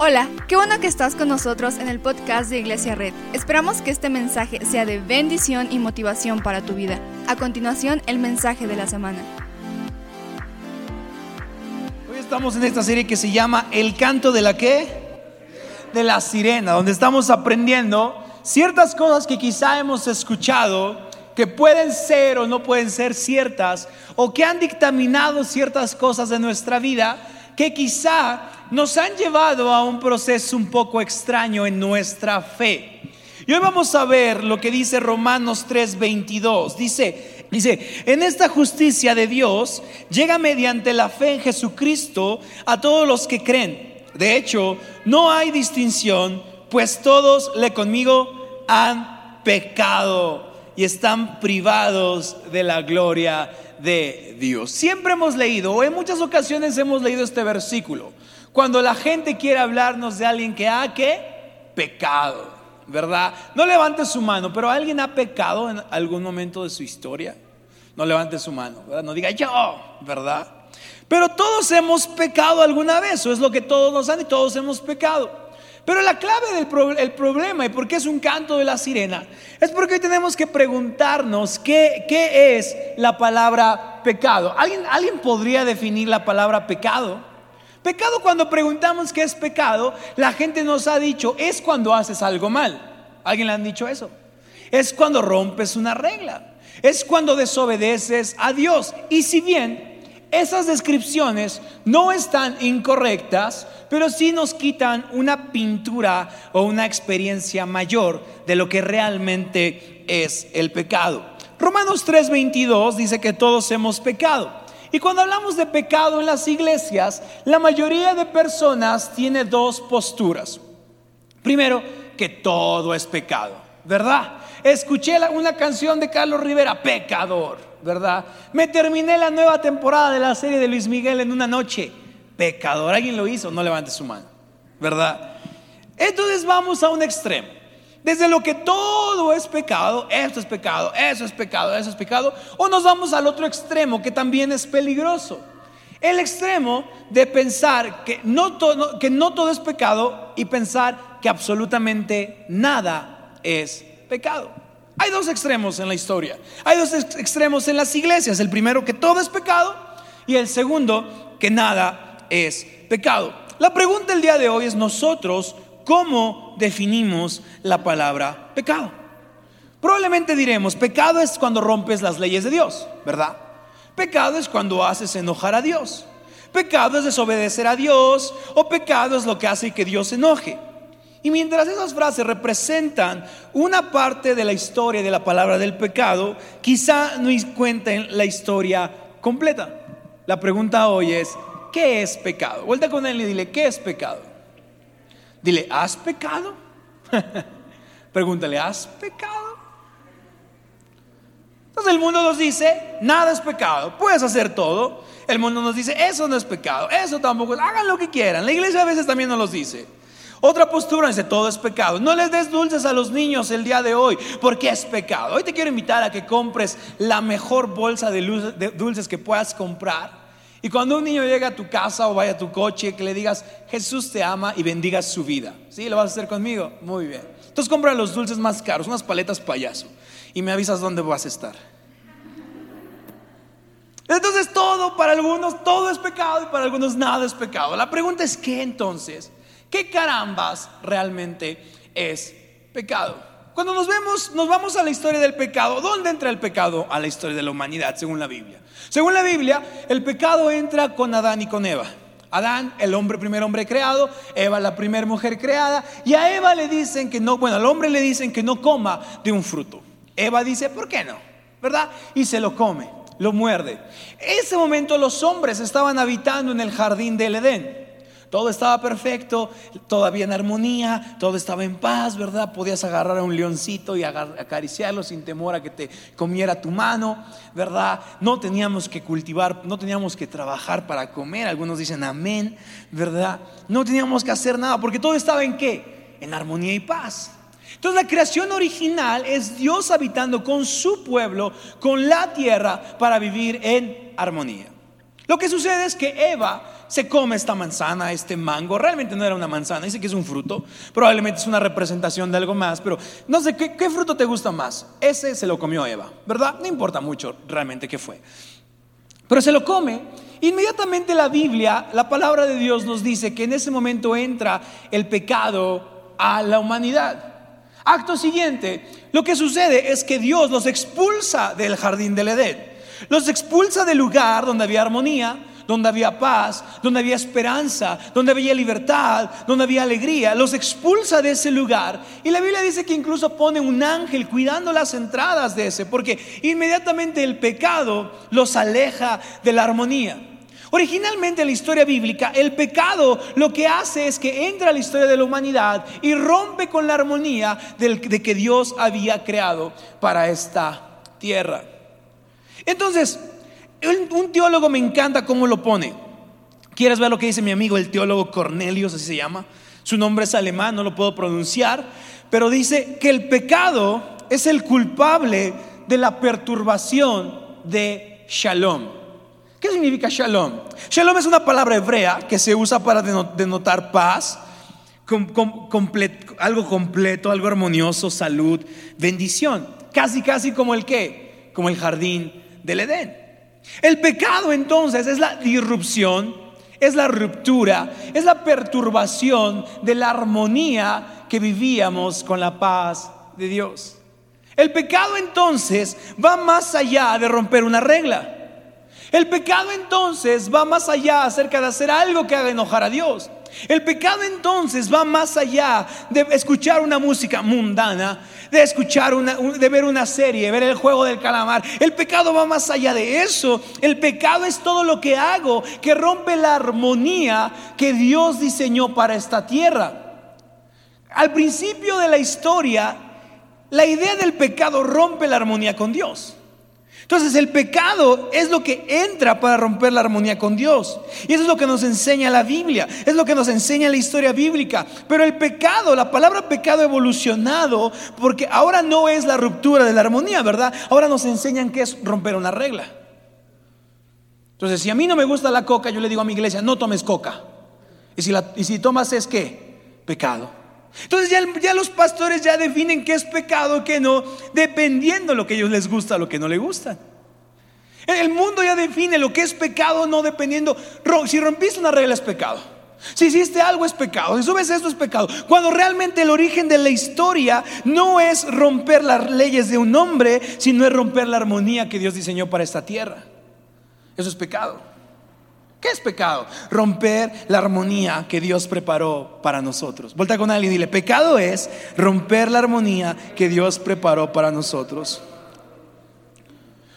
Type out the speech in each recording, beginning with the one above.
Hola, qué bueno que estás con nosotros en el podcast de Iglesia Red. Esperamos que este mensaje sea de bendición y motivación para tu vida. A continuación, el mensaje de la semana. Hoy estamos en esta serie que se llama El canto de la qué? De la sirena, donde estamos aprendiendo ciertas cosas que quizá hemos escuchado que pueden ser o no pueden ser ciertas o que han dictaminado ciertas cosas de nuestra vida que quizá nos han llevado a un proceso un poco extraño en nuestra fe. Y hoy vamos a ver lo que dice Romanos 3:22. Dice, dice, en esta justicia de Dios llega mediante la fe en Jesucristo a todos los que creen. De hecho, no hay distinción, pues todos le conmigo han pecado y están privados de la gloria de Dios. Siempre hemos leído, o en muchas ocasiones hemos leído este versículo, cuando la gente quiere hablarnos de alguien que ha pecado, ¿verdad? No levante su mano, pero alguien ha pecado en algún momento de su historia. No levante su mano, ¿verdad? No diga yo, ¿verdad? Pero todos hemos pecado alguna vez, eso es lo que todos nos han y todos hemos pecado. Pero la clave del problema y por qué es un canto de la sirena es porque hoy tenemos que preguntarnos qué, qué es la palabra pecado. ¿Alguien, ¿Alguien podría definir la palabra pecado? Pecado cuando preguntamos qué es pecado, la gente nos ha dicho es cuando haces algo mal. ¿Alguien le han dicho eso? Es cuando rompes una regla. Es cuando desobedeces a Dios. Y si bien esas descripciones no están incorrectas, pero sí nos quitan una pintura o una experiencia mayor de lo que realmente es el pecado. Romanos 3:22 dice que todos hemos pecado. Y cuando hablamos de pecado en las iglesias, la mayoría de personas tiene dos posturas. Primero, que todo es pecado, ¿verdad? Escuché una canción de Carlos Rivera, pecador. ¿Verdad? Me terminé la nueva temporada de la serie de Luis Miguel en una noche. Pecador, ¿alguien lo hizo? No levante su mano, ¿verdad? Entonces vamos a un extremo. Desde lo que todo es pecado, esto es pecado, eso es pecado, eso es pecado, o nos vamos al otro extremo que también es peligroso. El extremo de pensar que no, todo, que no todo es pecado y pensar que absolutamente nada es pecado. Hay dos extremos en la historia. Hay dos extremos en las iglesias. El primero que todo es pecado y el segundo que nada es pecado. La pregunta del día de hoy es nosotros cómo definimos la palabra pecado. Probablemente diremos, pecado es cuando rompes las leyes de Dios, ¿verdad? Pecado es cuando haces enojar a Dios. Pecado es desobedecer a Dios o pecado es lo que hace que Dios se enoje. Y mientras esas frases representan una parte de la historia de la palabra del pecado, quizá no cuenten la historia completa. La pregunta hoy es, ¿qué es pecado? Vuelta con él y dile, ¿qué es pecado? Dile, ¿has pecado? Pregúntale, ¿has pecado? Entonces el mundo nos dice, nada es pecado, puedes hacer todo. El mundo nos dice, eso no es pecado, eso tampoco hagan lo que quieran. La iglesia a veces también nos dice. Otra postura dice, todo es pecado. No les des dulces a los niños el día de hoy, porque es pecado. Hoy te quiero invitar a que compres la mejor bolsa de dulces que puedas comprar. Y cuando un niño llega a tu casa o vaya a tu coche, que le digas, Jesús te ama y bendigas su vida. ¿Sí? ¿Lo vas a hacer conmigo? Muy bien. Entonces compra los dulces más caros, unas paletas payaso. Y me avisas dónde vas a estar. Entonces todo, para algunos, todo es pecado y para algunos nada es pecado. La pregunta es, ¿qué entonces? ¿Qué carambas realmente es pecado? Cuando nos vemos, nos vamos a la historia del pecado. ¿Dónde entra el pecado a la historia de la humanidad, según la Biblia? Según la Biblia, el pecado entra con Adán y con Eva. Adán, el hombre, primer hombre creado, Eva, la primera mujer creada, y a Eva le dicen que no, bueno, al hombre le dicen que no coma de un fruto. Eva dice, ¿por qué no? ¿Verdad? Y se lo come, lo muerde. En ese momento los hombres estaban habitando en el jardín del Edén. Todo estaba perfecto, todavía en armonía, todo estaba en paz, ¿verdad? Podías agarrar a un leoncito y acariciarlo sin temor a que te comiera tu mano, ¿verdad? No teníamos que cultivar, no teníamos que trabajar para comer, algunos dicen amén, ¿verdad? No teníamos que hacer nada, porque todo estaba en qué? En armonía y paz. Entonces la creación original es Dios habitando con su pueblo, con la tierra, para vivir en armonía. Lo que sucede es que Eva se come esta manzana, este mango. Realmente no era una manzana, dice que es un fruto. Probablemente es una representación de algo más, pero no sé, ¿qué, qué fruto te gusta más? Ese se lo comió Eva, ¿verdad? No importa mucho realmente qué fue. Pero se lo come. Inmediatamente la Biblia, la palabra de Dios nos dice que en ese momento entra el pecado a la humanidad. Acto siguiente, lo que sucede es que Dios los expulsa del jardín del Edén. Los expulsa del lugar donde había armonía, donde había paz, donde había esperanza, donde había libertad, donde había alegría. Los expulsa de ese lugar. Y la Biblia dice que incluso pone un ángel cuidando las entradas de ese, porque inmediatamente el pecado los aleja de la armonía. Originalmente en la historia bíblica, el pecado lo que hace es que entra a la historia de la humanidad y rompe con la armonía de que Dios había creado para esta tierra. Entonces, un teólogo me encanta cómo lo pone. ¿Quieres ver lo que dice mi amigo el teólogo Cornelius, así se llama? Su nombre es alemán, no lo puedo pronunciar, pero dice que el pecado es el culpable de la perturbación de shalom. ¿Qué significa shalom? Shalom es una palabra hebrea que se usa para denotar paz, algo completo, algo armonioso, salud, bendición. Casi, casi como el qué? Como el jardín del Edén. El pecado entonces es la disrupción, es la ruptura, es la perturbación de la armonía que vivíamos con la paz de Dios. El pecado entonces va más allá de romper una regla. El pecado entonces va más allá acerca de hacer algo que haga enojar a Dios. El pecado entonces va más allá de escuchar una música mundana, de escuchar una, de ver una serie, ver el juego del calamar. El pecado va más allá de eso. El pecado es todo lo que hago que rompe la armonía que Dios diseñó para esta tierra. Al principio de la historia, la idea del pecado rompe la armonía con Dios. Entonces el pecado es lo que entra para romper la armonía con Dios. Y eso es lo que nos enseña la Biblia, es lo que nos enseña la historia bíblica. Pero el pecado, la palabra pecado evolucionado porque ahora no es la ruptura de la armonía, ¿verdad? Ahora nos enseñan que es romper una regla. Entonces, si a mí no me gusta la coca, yo le digo a mi iglesia, no tomes coca. Y si, y si tomas es qué? Pecado. Entonces ya, los pastores ya definen qué es pecado, qué no, dependiendo lo que a ellos les gusta, lo que no les gusta. El mundo ya define lo que es pecado, no dependiendo. Si rompiste una regla es pecado. Si hiciste algo es pecado. Si subes esto es pecado. Cuando realmente el origen de la historia no es romper las leyes de un hombre, sino es romper la armonía que Dios diseñó para esta tierra. Eso es pecado. ¿Qué es pecado? Romper la armonía que Dios preparó para nosotros. Vuelta con alguien y dile, pecado es romper la armonía que Dios preparó para nosotros.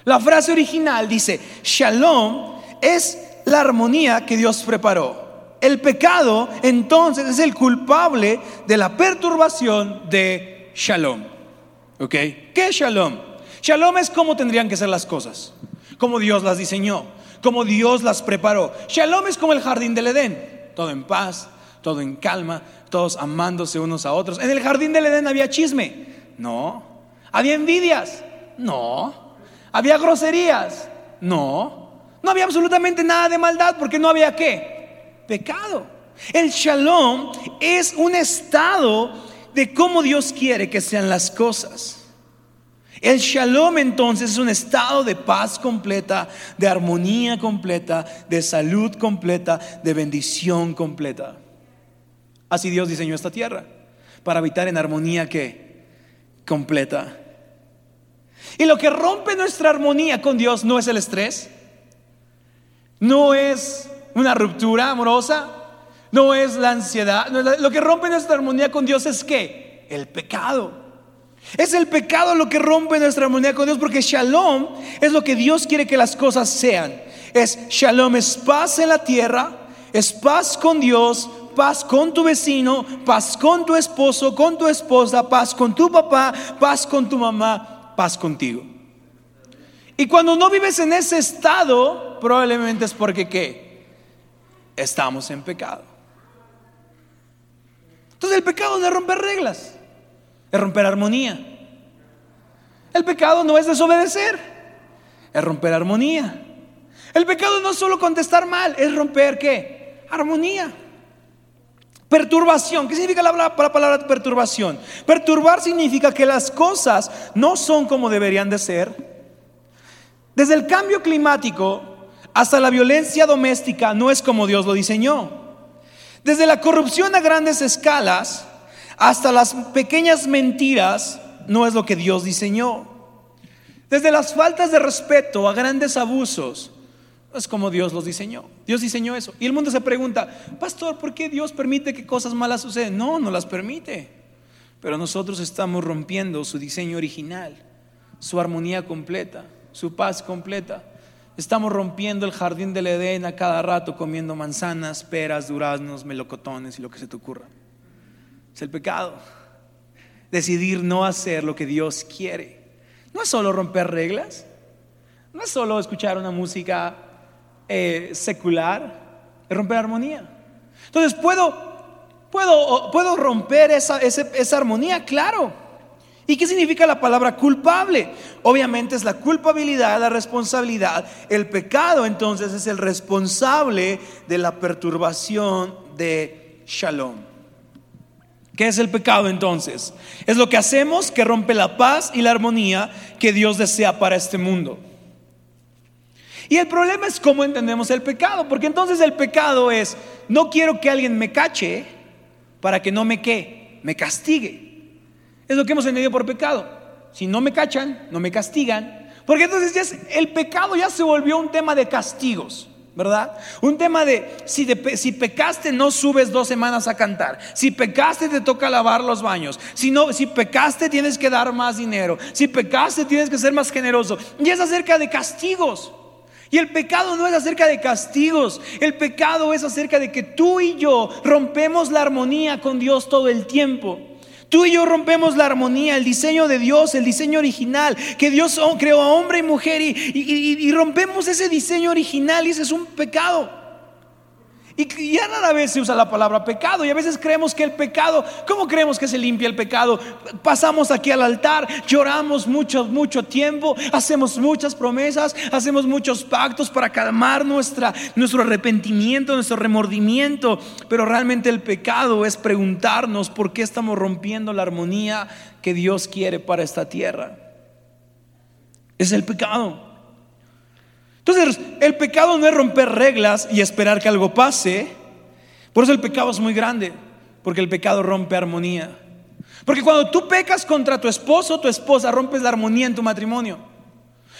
La frase original dice, shalom es la armonía que Dios preparó. El pecado entonces es el culpable de la perturbación de shalom. ¿Ok? ¿Qué es shalom? Shalom es cómo tendrían que ser las cosas, como Dios las diseñó como Dios las preparó. Shalom es como el jardín del Edén, todo en paz, todo en calma, todos amándose unos a otros. En el jardín del Edén había chisme, no. Había envidias, no. Había groserías, no. No había absolutamente nada de maldad porque no había qué? Pecado. El shalom es un estado de cómo Dios quiere que sean las cosas. El shalom entonces es un estado de paz completa, de armonía completa, de salud completa, de bendición completa. Así Dios diseñó esta tierra, para habitar en armonía que completa. Y lo que rompe nuestra armonía con Dios no es el estrés, no es una ruptura amorosa, no es la ansiedad. Lo que rompe nuestra armonía con Dios es que el pecado. Es el pecado lo que rompe nuestra armonía con Dios, porque shalom es lo que Dios quiere que las cosas sean. Es shalom, es paz en la tierra, es paz con Dios, paz con tu vecino, paz con tu esposo, con tu esposa, paz con tu papá, paz con tu mamá, paz contigo. Y cuando no vives en ese estado, probablemente es porque ¿qué? Estamos en pecado. Entonces el pecado no es romper reglas es romper armonía. El pecado no es desobedecer, es romper armonía. El pecado no es solo contestar mal, es romper qué? Armonía. Perturbación. ¿Qué significa la, la palabra perturbación? Perturbar significa que las cosas no son como deberían de ser. Desde el cambio climático hasta la violencia doméstica no es como Dios lo diseñó. Desde la corrupción a grandes escalas hasta las pequeñas mentiras no es lo que Dios diseñó. Desde las faltas de respeto a grandes abusos es como Dios los diseñó. Dios diseñó eso. Y el mundo se pregunta, pastor, ¿por qué Dios permite que cosas malas sucedan? No, no las permite. Pero nosotros estamos rompiendo su diseño original, su armonía completa, su paz completa. Estamos rompiendo el jardín del Edén a cada rato comiendo manzanas, peras, duraznos, melocotones y lo que se te ocurra. Es el pecado. Decidir no hacer lo que Dios quiere. No es solo romper reglas. No es solo escuchar una música eh, secular. Es romper armonía. Entonces, ¿puedo, puedo, puedo romper esa, esa armonía? Claro. ¿Y qué significa la palabra culpable? Obviamente es la culpabilidad, la responsabilidad. El pecado entonces es el responsable de la perturbación de Shalom. ¿Qué es el pecado entonces? Es lo que hacemos que rompe la paz y la armonía que Dios desea para este mundo. Y el problema es cómo entendemos el pecado, porque entonces el pecado es, no quiero que alguien me cache para que no me que, me castigue. Es lo que hemos entendido por pecado. Si no me cachan, no me castigan. Porque entonces ya el pecado ya se volvió un tema de castigos. ¿Verdad? Un tema de si, si, pecaste no subes dos semanas a cantar, si pecaste te toca lavar los baños, si, no, si pecaste tienes que dar más dinero, si pecaste tienes que ser más generoso. Y es acerca de castigos. Y el pecado no es acerca de castigos, el pecado es acerca de que tú y yo rompemos la armonía con Dios todo el tiempo. Tú y yo rompemos la armonía, el diseño de Dios, el diseño original, que Dios creó a hombre y mujer y, rompemos ese diseño original y ese es un pecado. Y ya nada vez se usa la palabra pecado y a veces creemos que el pecado, ¿cómo creemos que se limpia el pecado? Pasamos aquí al altar, lloramos mucho, mucho tiempo, hacemos muchas promesas, hacemos muchos pactos para calmar nuestra, nuestro arrepentimiento, nuestro remordimiento, pero realmente el pecado es preguntarnos por qué estamos rompiendo la armonía que Dios quiere para esta tierra. Es el pecado. Entonces, el pecado no es romper reglas y esperar que algo pase. Por eso el pecado es muy grande, porque el pecado rompe armonía. Porque cuando tú pecas contra tu esposo, tu esposa, rompes la armonía en tu matrimonio.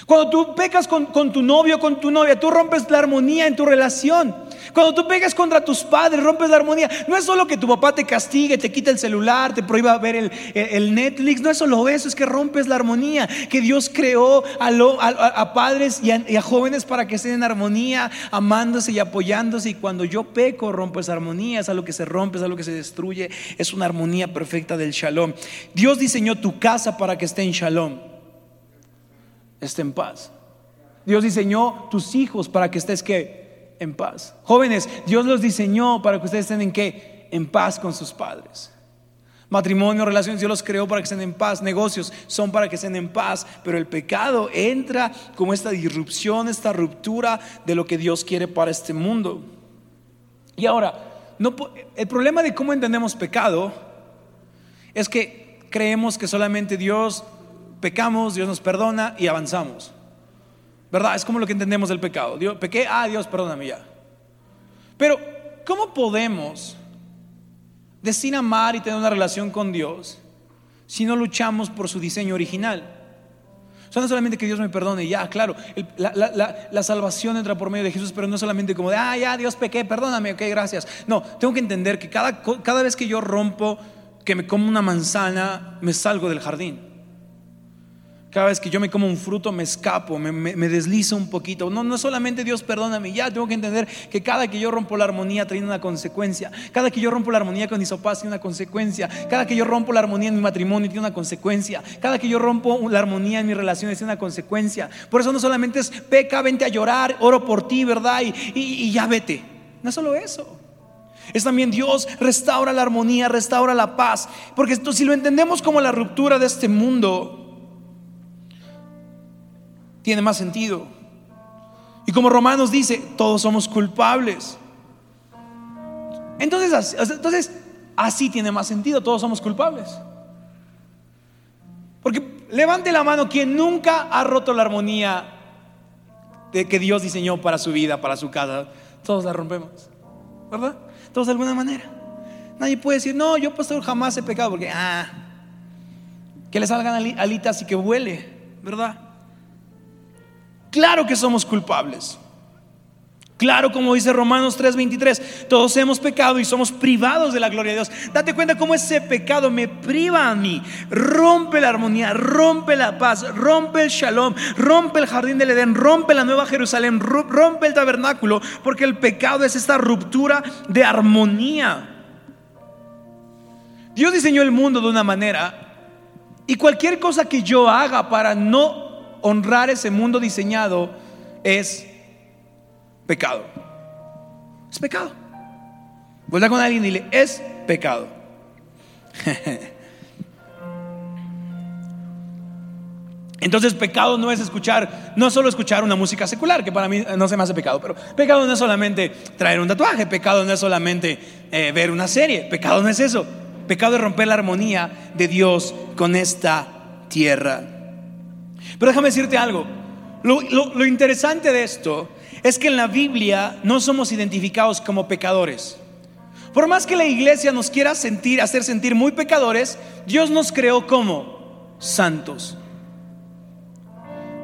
Cuando tú pecas con, tu novio, con tu novia, tú rompes la armonía en tu relación. Cuando tú pegas contra tus padres, rompes la armonía. No es solo que tu papá te castigue, te quita el celular, te prohíba ver el, Netflix. No es solo eso, es que rompes la armonía. Que Dios creó a, padres y a, jóvenes para que estén en armonía, amándose y apoyándose. Y cuando yo peco, rompo esa armonía. Es algo que se rompe, es algo que se destruye. Es una armonía perfecta del shalom. Dios diseñó tu casa para que esté en shalom esté en paz. Dios diseñó tus hijos para que estés en paz. Jóvenes, Dios los diseñó para que ustedes estén en qué? En paz con sus padres. Matrimonio, relaciones, Dios los creó para que estén en paz. Negocios son para que estén en paz. Pero el pecado entra como esta disrupción, esta ruptura de lo que Dios quiere para este mundo. Y ahora, el problema de cómo entendemos pecado es que creemos que solamente Dios pecamos, Dios nos perdona y avanzamos. ¿Verdad? Es como lo que entendemos del pecado. Dios, pequé, ah, Dios, perdóname ya. Pero, ¿cómo podemos decir amar y tener una relación con Dios si no luchamos por su diseño original? O sea, no solamente que Dios me perdone, ya, claro, la, salvación entra por medio de Jesús, pero no solamente como de, ah, ya, Dios pequé, perdóname, ok, gracias. No, tengo que entender que cada, cada vez que yo rompo, que me como una manzana, me salgo del jardín. Cada vez que yo me como un fruto me escapo, me, deslizo un poquito. No, no solamente Dios perdóname, ya tengo que entender que cada que yo rompo la armonía tiene una consecuencia. Cada que yo rompo la armonía con mis papás tiene una consecuencia. Cada que yo rompo la armonía en mi matrimonio tiene una consecuencia. Cada que yo rompo la armonía en mis relaciones tiene una consecuencia. Por eso no solamente es peca, vente a llorar, oro por ti, ¿verdad? Y, y ya vete. No es solo eso. Es también Dios restaura la armonía, restaura la paz. Porque esto, si lo entendemos como la ruptura de este mundo, tiene más sentido. Y como Romanos dice, todos somos culpables. Entonces, entonces así tiene más sentido, todos somos culpables. Porque levante la mano quien nunca ha roto la armonía de que Dios diseñó para su vida, para su casa. Todos la rompemos, ¿verdad? Todos de alguna manera. Nadie puede decir, no, yo pastor jamás he pecado porque, ah, que le salgan alitas y que huele, ¿verdad? Claro que somos culpables. Claro, como dice Romanos 3:23, todos hemos pecado y somos privados de la gloria de Dios. Date cuenta cómo ese pecado me priva a mí, rompe la armonía, rompe la paz, rompe el shalom, rompe el jardín del Edén, rompe la nueva Jerusalén, rompe el tabernáculo, porque el pecado es esta ruptura de armonía. Dios diseñó el mundo de una manera y cualquier cosa que yo haga para no honrar ese mundo diseñado es pecado. Es pecado. Vuelta con alguien y dile, es pecado. Entonces pecado no es escuchar, no solo escuchar una música secular, que para mí no se me hace pecado, pero pecado no es solamente traer un tatuaje, pecado no es solamente eh, ver una serie, pecado no es eso, pecado es romper la armonía de Dios con esta tierra. Pero déjame decirte algo, lo interesante de esto es que en la Biblia no somos identificados como pecadores. Por más que la iglesia nos quiera sentir, hacer sentir muy pecadores, Dios nos creó como santos.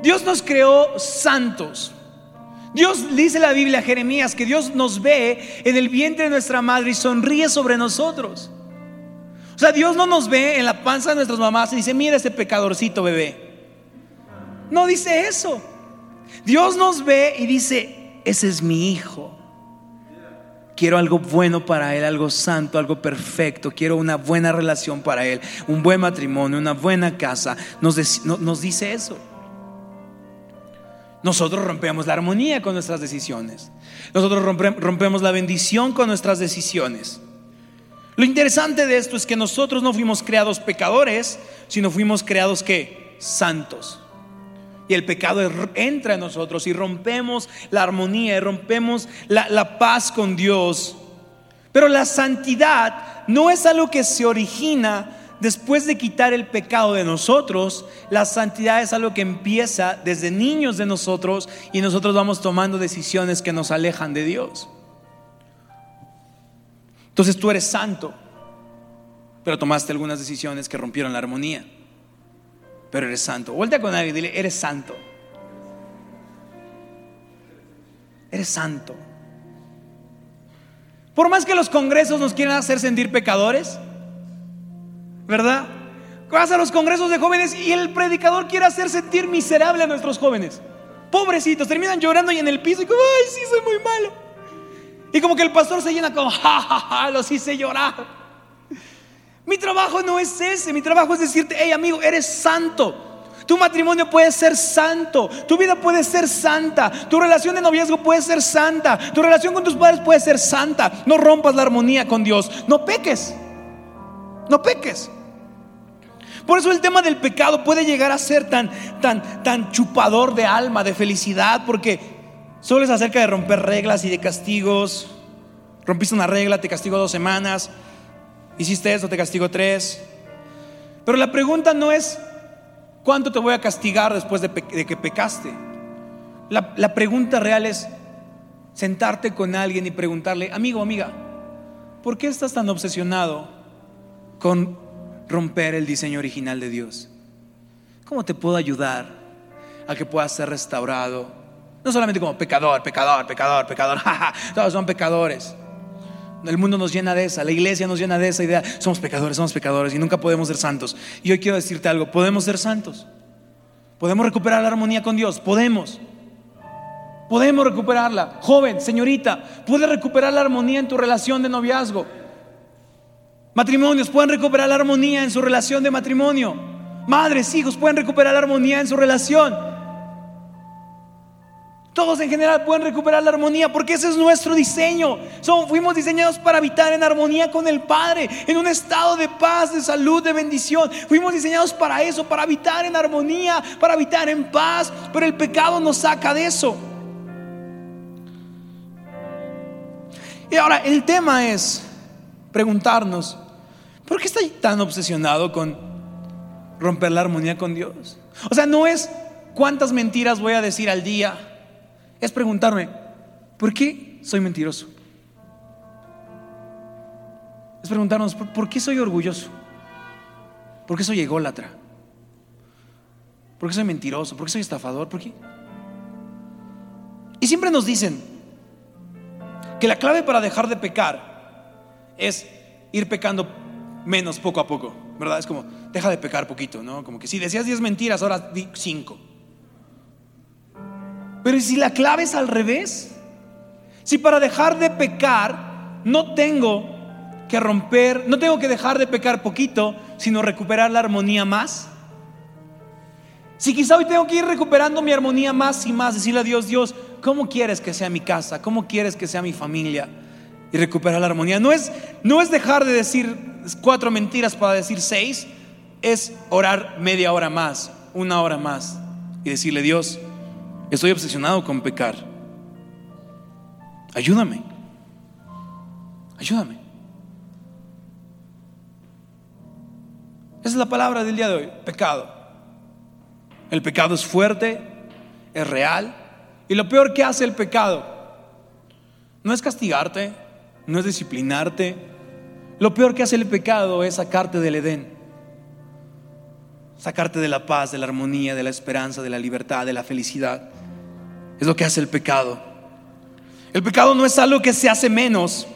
Dios nos creó santos. Dios dice la Biblia, Jeremías, que Dios nos ve en el vientre de nuestra madre y sonríe sobre nosotros. O sea, Dios no nos ve en la panza de nuestras mamás y dice, mira ese pecadorcito bebé. No dice eso. Dios nos ve y dice, ese es mi hijo. Quiero algo bueno para él, algo santo, algo perfecto. Quiero una buena relación para él, un buen matrimonio, una buena casa. Nos, nos dice eso. Nosotros rompemos la armonía con nuestras decisiones. Nosotros rompemos la bendición con nuestras decisiones. Lo interesante de esto es que nosotros no fuimos creados pecadores, sino fuimos creados que santos y el pecado entra en nosotros y rompemos la armonía y rompemos la, paz con Dios. Pero la santidad no es algo que se origina después de quitar el pecado de nosotros, la santidad es algo que empieza desde niños de nosotros y nosotros vamos tomando decisiones que nos alejan de Dios. Entonces tú eres santo, pero tomaste algunas decisiones que rompieron la armonía pero eres santo. Vuelta con alguien y dile, eres santo. Eres santo. Por más que los congresos nos quieran hacer sentir pecadores, ¿verdad? Vas a los congresos de jóvenes y el predicador quiere hacer sentir miserable a nuestros jóvenes. Pobrecitos, terminan llorando y en el piso y como, ay, sí, soy muy malo. Y como que el pastor se llena como, ja, ja, ja, los hice llorar. Mi trabajo no es ese, mi trabajo es decirte, hey amigo, eres santo. Tu matrimonio puede ser santo, tu vida puede ser santa, tu relación de noviazgo puede ser santa, tu relación con tus padres puede ser santa. No rompas la armonía con Dios, no peques, no peques. Por eso el tema del pecado puede llegar a ser tan, tan, tan chupador de alma, de felicidad, porque solo es acerca de romper reglas y de castigos. Rompiste una regla, te castigo dos semanas hiciste eso, te castigo tres. Pero la pregunta no es cuánto te voy a castigar después de, que pecaste. La, la pregunta real es sentarte con alguien y preguntarle, amigo, amiga, ¿por qué estás tan obsesionado con romper el diseño original de Dios? ¿Cómo te puedo ayudar a que puedas ser restaurado? No solamente como pecador, pecador, pecador, pecador, todos son pecadores. El mundo nos llena de esa, la iglesia nos llena de esa idea. Somos pecadores, somos pecadores y nunca podemos ser santos. Y hoy quiero decirte algo, podemos ser santos. Podemos recuperar la armonía con Dios, podemos. Podemos recuperarla. Joven, señorita, puedes recuperar la armonía en tu relación de noviazgo. Matrimonios pueden recuperar la armonía en su relación de matrimonio. Madres, hijos pueden recuperar la armonía en su relación. Todos en general pueden recuperar la armonía porque ese es nuestro diseño. Somos, fuimos diseñados para habitar en armonía con el Padre, en un estado de paz, de salud, de bendición. Fuimos diseñados para eso, para habitar en armonía, para habitar en paz. Pero el pecado nos saca de eso. Y ahora el tema es preguntarnos, ¿por qué estoy tan obsesionado con romper la armonía con Dios? O sea, no es cuántas mentiras voy a decir al día, es preguntarme, ¿por qué soy mentiroso? Es preguntarnos, ¿por qué soy orgulloso? ¿Por qué soy ególatra? ¿Por qué soy mentiroso? ¿Por qué soy estafador? ¿Por qué? Y siempre nos dicen que la clave para dejar de pecar es ir pecando menos poco a poco, ¿verdad? Es como, deja de pecar poquito, ¿no? Como que si decías 10 mentiras, ahora di 5. Pero si la clave es al revés? Si para dejar de pecar no tengo que romper, no tengo que dejar de pecar poquito, sino recuperar la armonía más. Si quizá hoy tengo que ir recuperando mi armonía más y más, decirle a Dios, Dios, ¿cómo quieres que sea mi casa? ¿Cómo quieres que sea mi familia? Y recuperar la armonía. No es, no es dejar de decir cuatro mentiras para decir seis, es orar media hora más, una hora más y decirle, Dios, estoy obsesionado con pecar. Ayúdame. Ayúdame. Esa es la palabra del día de hoy, pecado. El pecado es fuerte, es real. Y lo peor que hace el pecado no es castigarte, no es disciplinarte. Lo peor que hace el pecado es sacarte del Edén. Sacarte de la paz, de la armonía, de la esperanza, de la libertad, de la felicidad. Es lo que hace el pecado. El pecado no es algo que se hace menos,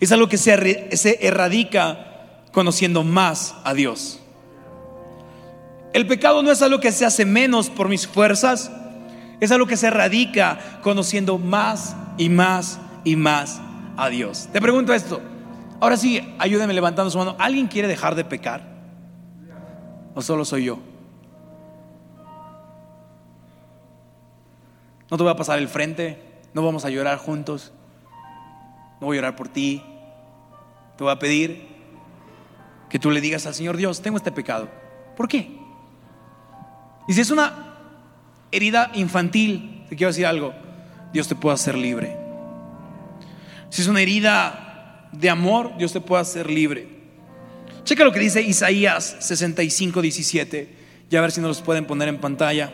es algo que se, se erradica conociendo más a Dios. El pecado no es algo que se hace menos por mis fuerzas, es algo que se radica conociendo más y más y más a Dios. Te pregunto esto. Ahora sí, ayúdeme levantando su mano. ¿Alguien quiere dejar de pecar? ¿O solo soy yo? No te voy a pasar el frente, no vamos a llorar juntos, no voy a llorar por ti. Te voy a pedir que tú le digas al Señor Dios, tengo este pecado. ¿Por qué? Y si es una herida infantil, te quiero decir algo, Dios te puede hacer libre. Si es una herida de amor, Dios te puede hacer libre. Checa lo que dice Isaías 65, 17. Ya a ver si nos los pueden poner en pantalla.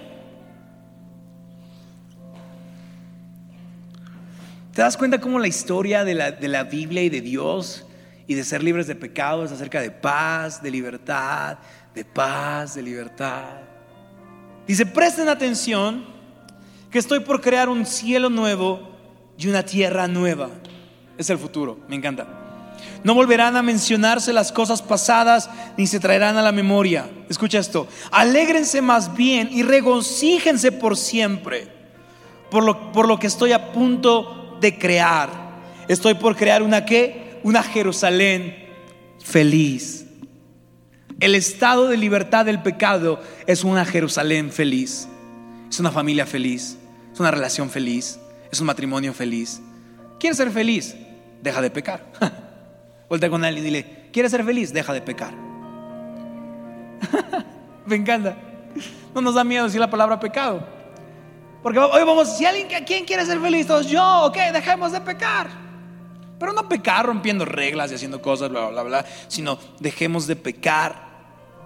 ¿Te das cuenta cómo la historia de la, de la Biblia y de Dios y de ser libres de pecados es acerca de paz, de libertad, de paz, de libertad? Dice, presten atención que estoy por crear un cielo nuevo y una tierra nueva. Es el futuro, me encanta. No volverán a mencionarse las cosas pasadas ni se traerán a la memoria. Escucha esto. Alégrense más bien y regocíjense por siempre por lo, por lo que estoy a punto de crear. Estoy por crear una qué? Una Jerusalén feliz. El estado de libertad del pecado es una Jerusalén feliz, es una familia feliz, es una relación feliz, es un matrimonio feliz. ¿Quieres ser feliz? Deja de pecar. Vuelta con alguien y dile, ¿quieres ser feliz? Deja de pecar. Me encanta. No nos da miedo decir la palabra pecado. Porque hoy vamos, si alguien, ¿quién quiere ser feliz? Yo, ok, dejemos de pecar. Pero no pecar rompiendo reglas y haciendo cosas, bla, bla, bla, sino dejemos de pecar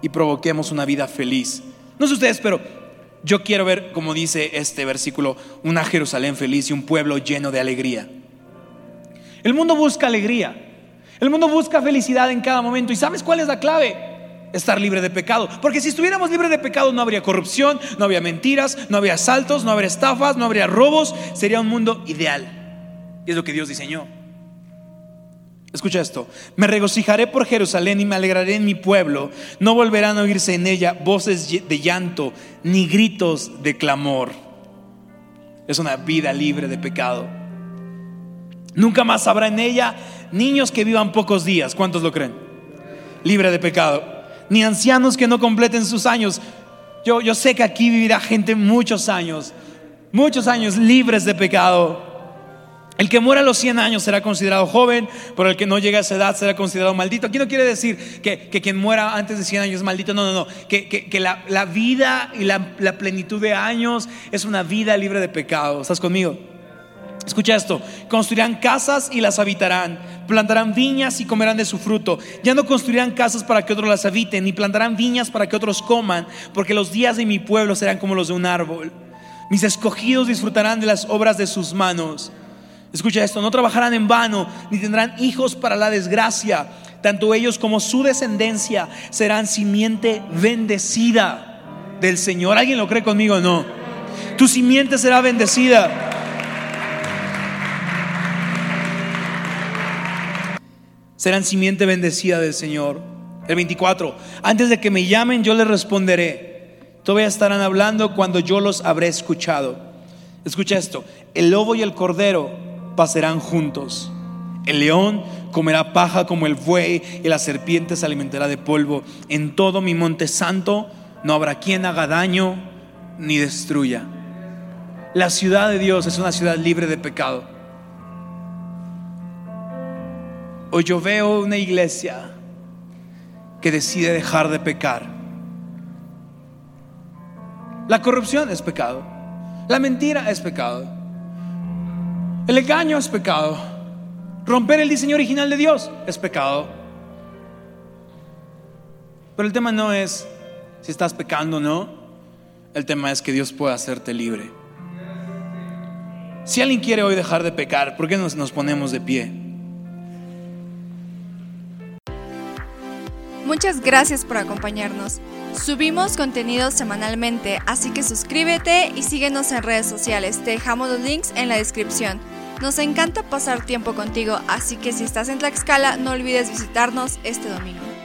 y provoquemos una vida feliz. No sé ustedes, pero yo quiero ver, como dice este versículo, una Jerusalén feliz y un pueblo lleno de alegría. El mundo busca alegría. El mundo busca felicidad en cada momento. ¿Y sabes cuál es la clave? Estar libre de pecado. Porque si estuviéramos libres de pecado no habría corrupción, no habría mentiras, no habría asaltos, no habría estafas, no habría robos. Sería un mundo ideal. Y es lo que Dios diseñó. Escucha esto, me regocijaré por Jerusalén y me alegraré en mi pueblo. No volverán a oírse en ella voces de llanto ni gritos de clamor. Es una vida libre de pecado. Nunca más habrá en ella niños que vivan pocos días. ¿Cuántos lo creen? Libre de pecado. Ni ancianos que no completen sus años. Yo, yo sé que aquí vivirá gente muchos años, muchos años libres de pecado. El que muera a los 100 años será considerado joven, pero el que no llega a esa edad será considerado maldito. Aquí no quiere decir que, quien muera antes de 100 años es maldito, no, no, no. Que, la, vida y la, plenitud de años es una vida libre de pecado. ¿Estás conmigo? Escucha esto, construirán casas y las habitarán, plantarán viñas y comerán de su fruto. Ya no construirán casas para que otros las habiten, ni plantarán viñas para que otros coman, porque los días de mi pueblo serán como los de un árbol. Mis escogidos disfrutarán de las obras de sus manos. Escucha esto, no trabajarán en vano, ni tendrán hijos para la desgracia. Tanto ellos como su descendencia serán simiente bendecida del Señor. ¿Alguien lo cree conmigo? No. Tu simiente será bendecida. Serán simiente bendecida del Señor. El 24, antes de que me llamen yo les responderé. Todavía estarán hablando cuando yo los habré escuchado. Escucha esto, el lobo y el cordero pasarán juntos. El león comerá paja como el buey y la serpiente se alimentará de polvo. En todo mi monte santo no habrá quien haga daño ni destruya. La ciudad de Dios es una ciudad libre de pecado. Hoy yo veo una iglesia que decide dejar de pecar. La corrupción es pecado. La mentira es pecado. El engaño es pecado. Romper el diseño original de Dios es pecado. Pero el tema no es si estás pecando o no. El tema es que Dios pueda hacerte libre. Si alguien quiere hoy dejar de pecar, ¿por qué nos, nos ponemos de pie? Muchas gracias por acompañarnos. Subimos contenido semanalmente, así que suscríbete y síguenos en redes sociales. Te dejamos los links en la descripción. Nos encanta pasar tiempo contigo, así que si estás en Tlaxcala, no olvides visitarnos este domingo.